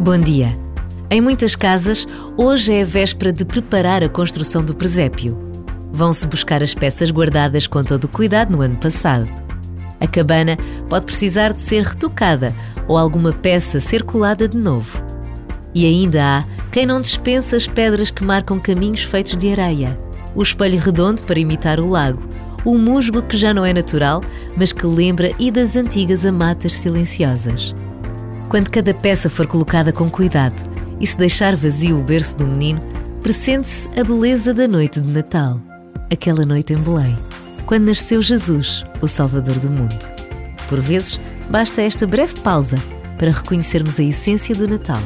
Bom dia. Em muitas casas, hoje é a véspera de preparar a construção do presépio. Vão-se buscar as peças guardadas com todo o cuidado no ano passado. A cabana pode precisar de ser retocada ou alguma peça ser colada de novo. E ainda há quem não dispensa as pedras que marcam caminhos feitos de areia, o espelho redondo para imitar o lago, o musgo que já não é natural, mas que lembra e das antigas amatas silenciosas. Quando cada peça for colocada com cuidado e se deixar vazio o berço do menino, pressente-se a beleza da noite de Natal, aquela noite em Belém, quando nasceu Jesus, o Salvador do mundo. Por vezes, basta esta breve pausa para reconhecermos a essência do Natal.